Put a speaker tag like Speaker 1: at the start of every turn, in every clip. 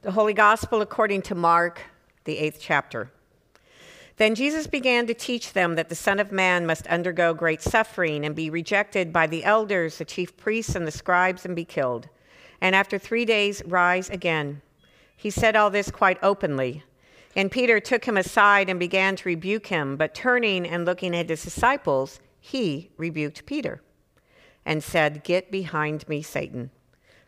Speaker 1: The Holy Gospel according to Mark, the eighth chapter. Then Jesus began to teach them that the Son of Man must undergo great suffering and be rejected by the elders, the chief priests, and the scribes, and be killed, and after three days rise again. He said all this quite openly. And Peter took him aside and began to rebuke him, but turning and looking at his disciples, he rebuked Peter and said, Get behind me, Satan.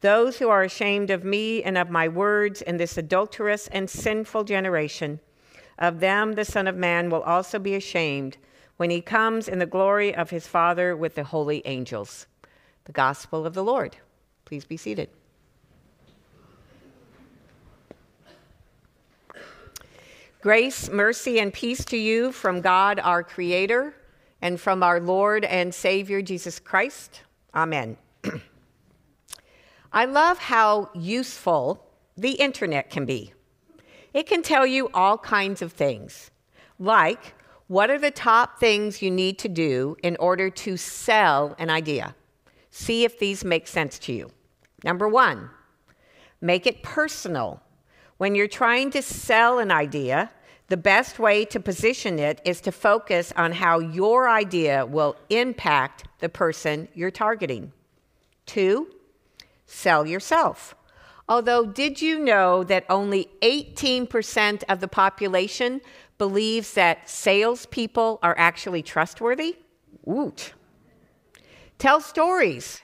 Speaker 1: Those who are ashamed of me and of my words in this adulterous and sinful generation, of them the Son of Man will also be ashamed when he comes in the glory of his Father with the holy angels. The Gospel of the Lord. Please be seated. Grace, mercy, and peace to you from God our Creator and from our Lord and Savior Jesus Christ. Amen. I love how useful the internet can be. It can tell you all kinds of things, like what are the top things you need to do in order to sell an idea? See if these make sense to you. Number one, make it personal. When you're trying to sell an idea, the best way to position it is to focus on how your idea will impact the person you're targeting. Two, sell yourself. Although, did you know that only 18% of the population believes that salespeople are actually trustworthy? Woot. Tell stories,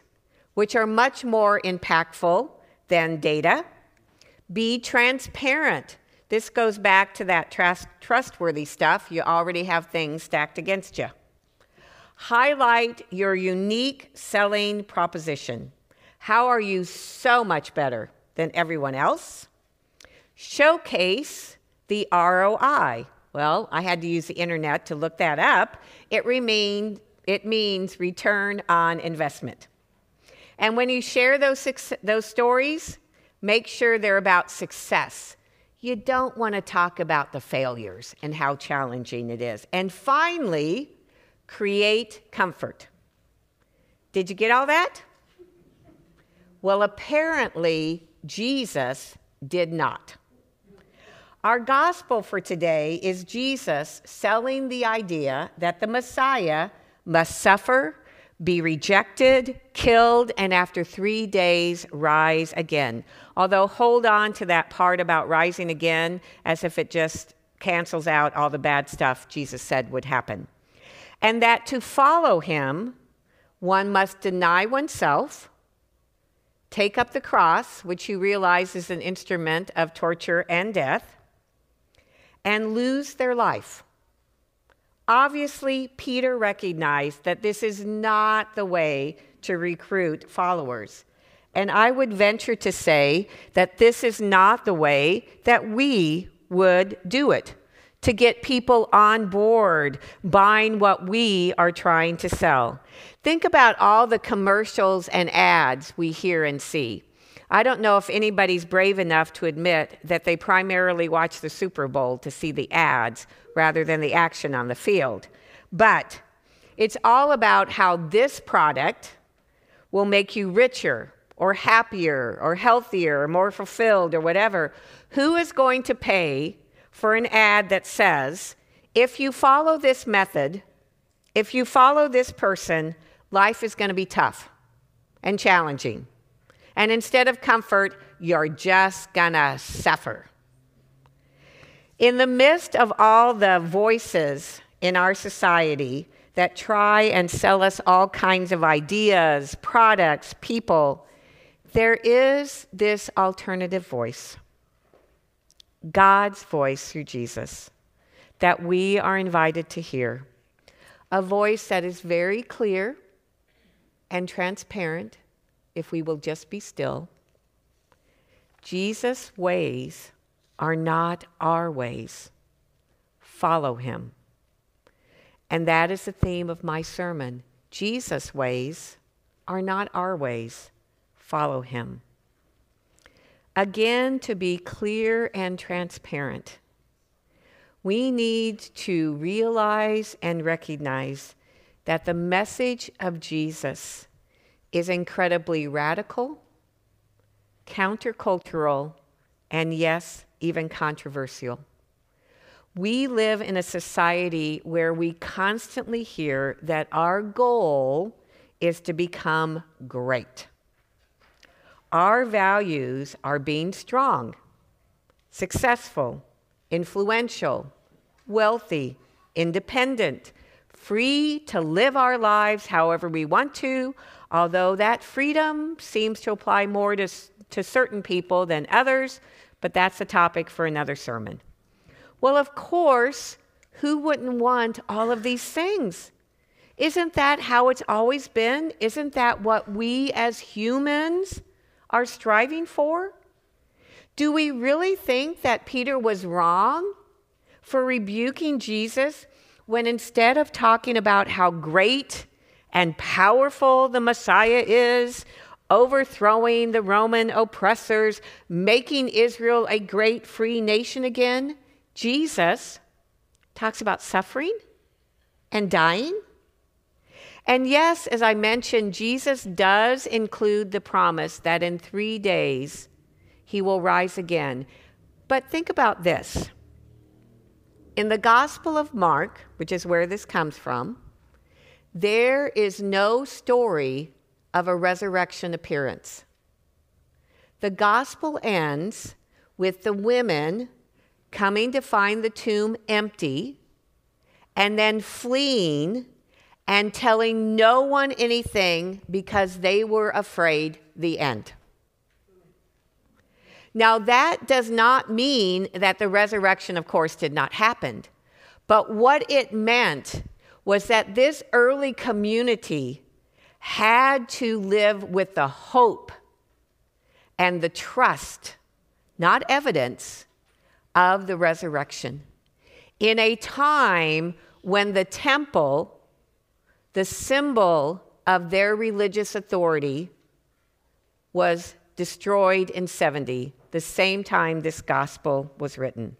Speaker 1: which are much more impactful than data. Be transparent. This goes back to that trust, trustworthy stuff. You already have things stacked against you. Highlight your unique selling proposition. How are you so much better than everyone else? Showcase the ROI. Well, I had to use the internet to look that up. It, remained, it means return on investment. And when you share those, those stories, make sure they're about success. You don't want to talk about the failures and how challenging it is. And finally, create comfort. Did you get all that? Well, apparently, Jesus did not. Our gospel for today is Jesus selling the idea that the Messiah must suffer, be rejected, killed, and after three days rise again. Although, hold on to that part about rising again as if it just cancels out all the bad stuff Jesus said would happen. And that to follow him, one must deny oneself take up the cross, which you realize is an instrument of torture and death, and lose their life. Obviously, Peter recognized that this is not the way to recruit followers. And I would venture to say that this is not the way that we would do it to get people on board buying what we are trying to sell. Think about all the commercials and ads we hear and see. I don't know if anybody's brave enough to admit that they primarily watch the Super Bowl to see the ads rather than the action on the field. But it's all about how this product will make you richer or happier or healthier or more fulfilled or whatever. Who is going to pay for an ad that says, if you follow this method, if you follow this person, life is going to be tough and challenging. And instead of comfort, you're just going to suffer. In the midst of all the voices in our society that try and sell us all kinds of ideas, products, people, there is this alternative voice God's voice through Jesus that we are invited to hear. A voice that is very clear and transparent if we will just be still. Jesus' ways are not our ways. Follow him. And that is the theme of my sermon. Jesus' ways are not our ways. Follow him. Again, to be clear and transparent, we need to realize and recognize that the message of Jesus is incredibly radical, countercultural, and yes, even controversial. We live in a society where we constantly hear that our goal is to become great. Our values are being strong, successful, influential, wealthy, independent, free to live our lives however we want to, although that freedom seems to apply more to, to certain people than others, but that's a topic for another sermon. Well, of course, who wouldn't want all of these things? Isn't that how it's always been? Isn't that what we as humans are striving for? Do we really think that Peter was wrong for rebuking Jesus when instead of talking about how great and powerful the Messiah is, overthrowing the Roman oppressors, making Israel a great free nation again, Jesus talks about suffering and dying? And yes, as I mentioned, Jesus does include the promise that in three days he will rise again. But think about this. In the Gospel of Mark, which is where this comes from, there is no story of a resurrection appearance. The Gospel ends with the women coming to find the tomb empty and then fleeing and telling no one anything because they were afraid the end. Now, that does not mean that the resurrection, of course, did not happen. But what it meant was that this early community had to live with the hope and the trust, not evidence, of the resurrection. In a time when the temple the symbol of their religious authority was destroyed in 70, the same time this gospel was written.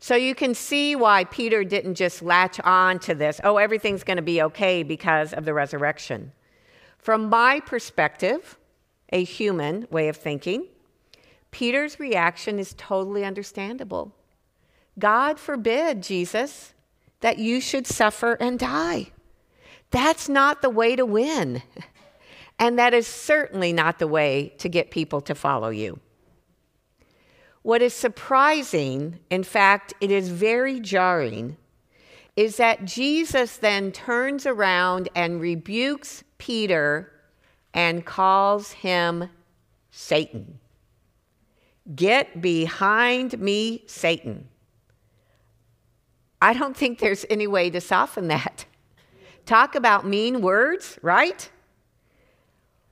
Speaker 1: So you can see why Peter didn't just latch on to this, oh, everything's going to be okay because of the resurrection. From my perspective, a human way of thinking, Peter's reaction is totally understandable. God forbid, Jesus, that you should suffer and die. That's not the way to win. And that is certainly not the way to get people to follow you. What is surprising, in fact, it is very jarring, is that Jesus then turns around and rebukes Peter and calls him Satan. Get behind me, Satan. I don't think there's any way to soften that. Talk about mean words, right?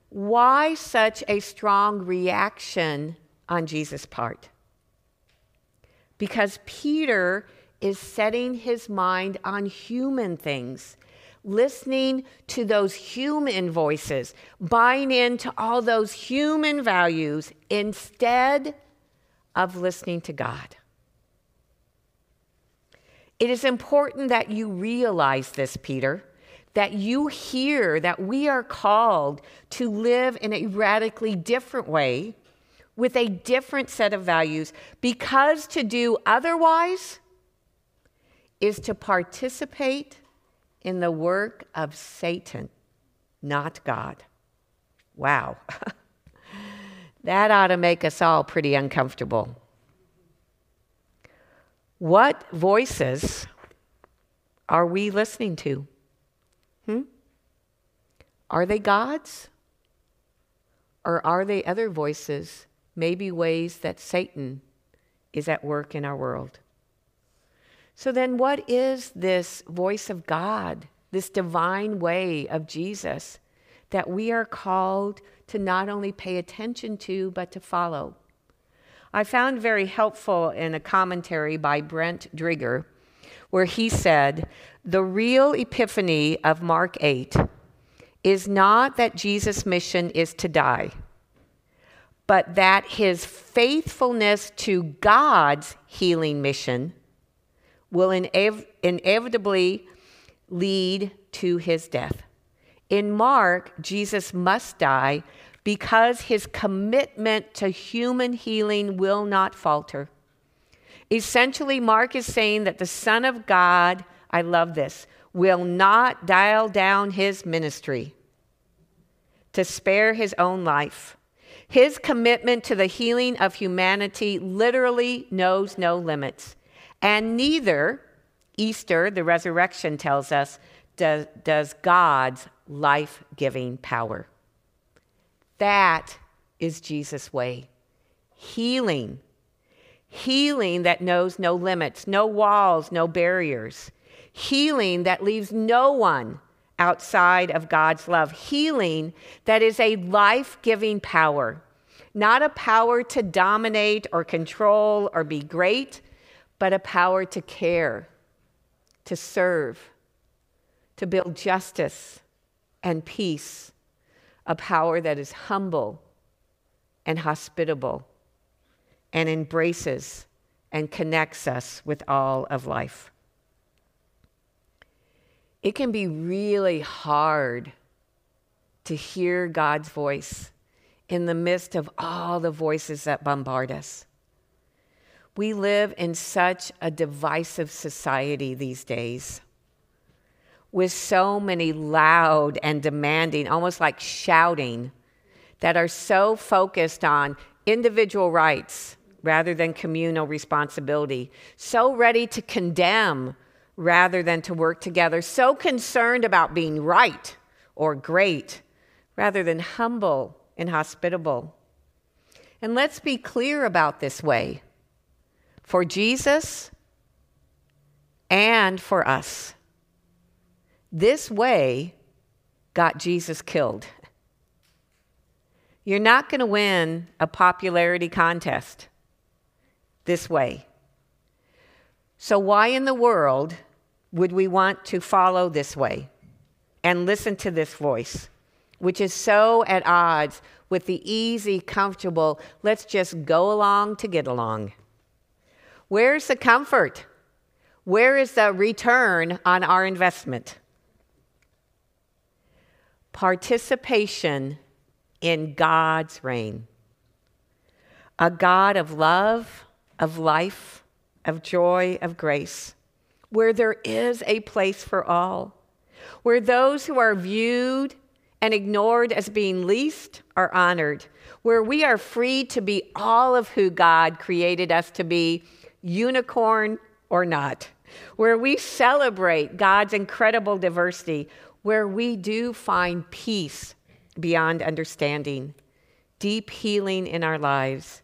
Speaker 1: Why such a strong reaction on Jesus' part? Because Peter is setting his mind on human things, listening to those human voices, buying into all those human values instead of listening to God. It is important that you realize this, Peter that you hear that we are called to live in a radically different way with a different set of values because to do otherwise is to participate in the work of Satan, not God. Wow. that ought to make us all pretty uncomfortable. What voices are we listening to? Hmm? Are they God's? Or are they other voices, maybe ways that Satan is at work in our world? So then, what is this voice of God, this divine way of Jesus that we are called to not only pay attention to, but to follow? I found very helpful in a commentary by Brent Driggers, where he said, The real epiphany of Mark 8 is not that Jesus' mission is to die, but that his faithfulness to God's healing mission will inev- inevitably lead to his death. In Mark, Jesus must die because his commitment to human healing will not falter. Essentially, Mark is saying that the Son of God, I love this, will not dial down his ministry to spare his own life. His commitment to the healing of humanity literally knows no limits. And neither, Easter, the resurrection tells us, does, does God's life giving power. That is Jesus' way. Healing. Healing that knows no limits, no walls, no barriers. Healing that leaves no one outside of God's love. Healing that is a life giving power, not a power to dominate or control or be great, but a power to care, to serve, to build justice and peace a power that is humble and hospitable and embraces and connects us with all of life. It can be really hard to hear God's voice in the midst of all the voices that bombard us. We live in such a divisive society these days with so many loud and demanding, almost like shouting, that are so focused on individual rights rather than communal responsibility, so ready to condemn rather than to work together, so concerned about being right or great rather than humble and hospitable. And let's be clear about this way for Jesus and for us. This way got Jesus killed. You're not going to win a popularity contest this way. So, why in the world would we want to follow this way and listen to this voice, which is so at odds with the easy, comfortable, let's just go along to get along? Where's the comfort? Where is the return on our investment? participation in God's reign. A God of love, of life, of joy, of grace, where there is a place for all, where those who are viewed and ignored as being least are honored, where we are free to be all of who God created us to be, unicorn or not, where we celebrate God's incredible diversity, where we do find peace beyond understanding, deep healing in our lives,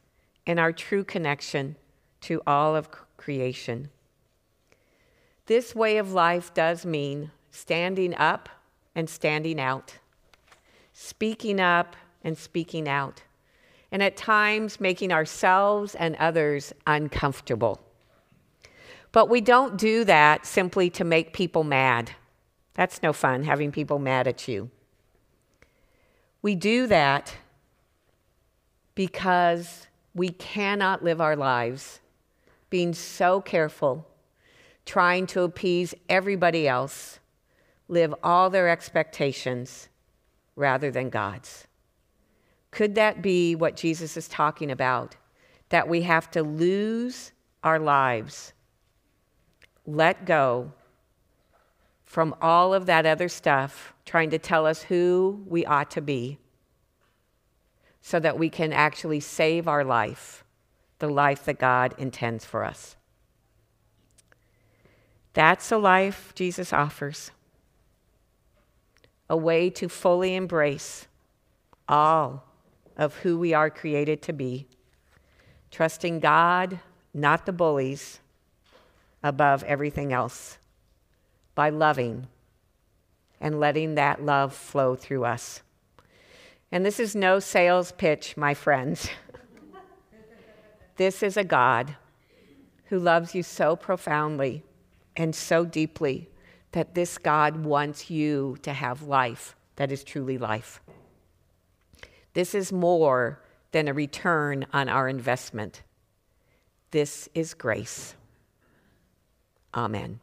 Speaker 1: and our true connection to all of creation. This way of life does mean standing up and standing out, speaking up and speaking out, and at times making ourselves and others uncomfortable. But we don't do that simply to make people mad. That's no fun, having people mad at you. We do that because we cannot live our lives being so careful, trying to appease everybody else, live all their expectations rather than God's. Could that be what Jesus is talking about? That we have to lose our lives, let go, from all of that other stuff trying to tell us who we ought to be so that we can actually save our life, the life that God intends for us. That's a life Jesus offers a way to fully embrace all of who we are created to be, trusting God, not the bullies, above everything else by loving and letting that love flow through us. And this is no sales pitch, my friends. this is a God who loves you so profoundly and so deeply that this God wants you to have life that is truly life. This is more than a return on our investment. This is grace. Amen.